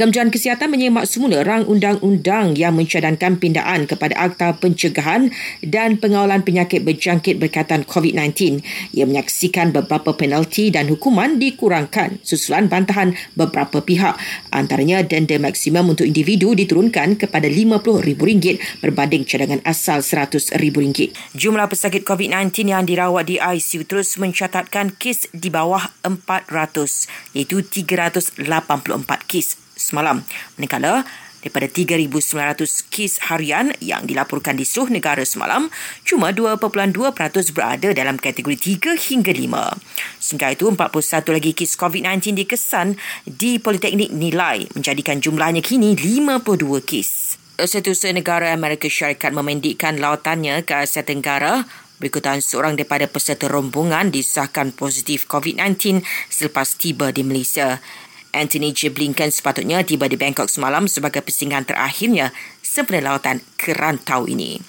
Kementerian Kesihatan menyemak semula rang undang-undang yang mencadangkan pindaan kepada Akta Pencegahan dan Pengawalan Penyakit Berjangkit berkaitan COVID-19. Ia menyaksikan beberapa penalti dan hukuman dikurangkan susulan bantahan beberapa pihak. Antaranya denda maksimum untuk individu diturunkan kepada RM50,000 berbanding cadangan asal RM100,000. Jumlah pesakit COVID-19 yang dirawat di ICU terus mencatatkan kes di bawah 400 iaitu 384 kes semalam. Manakala daripada 3,900 kes harian yang dilaporkan di seluruh negara semalam, cuma 2.2% berada dalam kategori 3 hingga 5. Sementara itu, 41 lagi kes COVID-19 dikesan di Politeknik Nilai menjadikan jumlahnya kini 52 kes. Setiausaha negara Amerika Syarikat memendikkan lautannya ke Asia Tenggara berikutan seorang daripada peserta rombongan disahkan positif COVID-19 selepas tiba di Malaysia. Anthony J. Blinken sepatutnya tiba di Bangkok semalam sebagai persinggahan terakhirnya sempena lautan kerantau ini.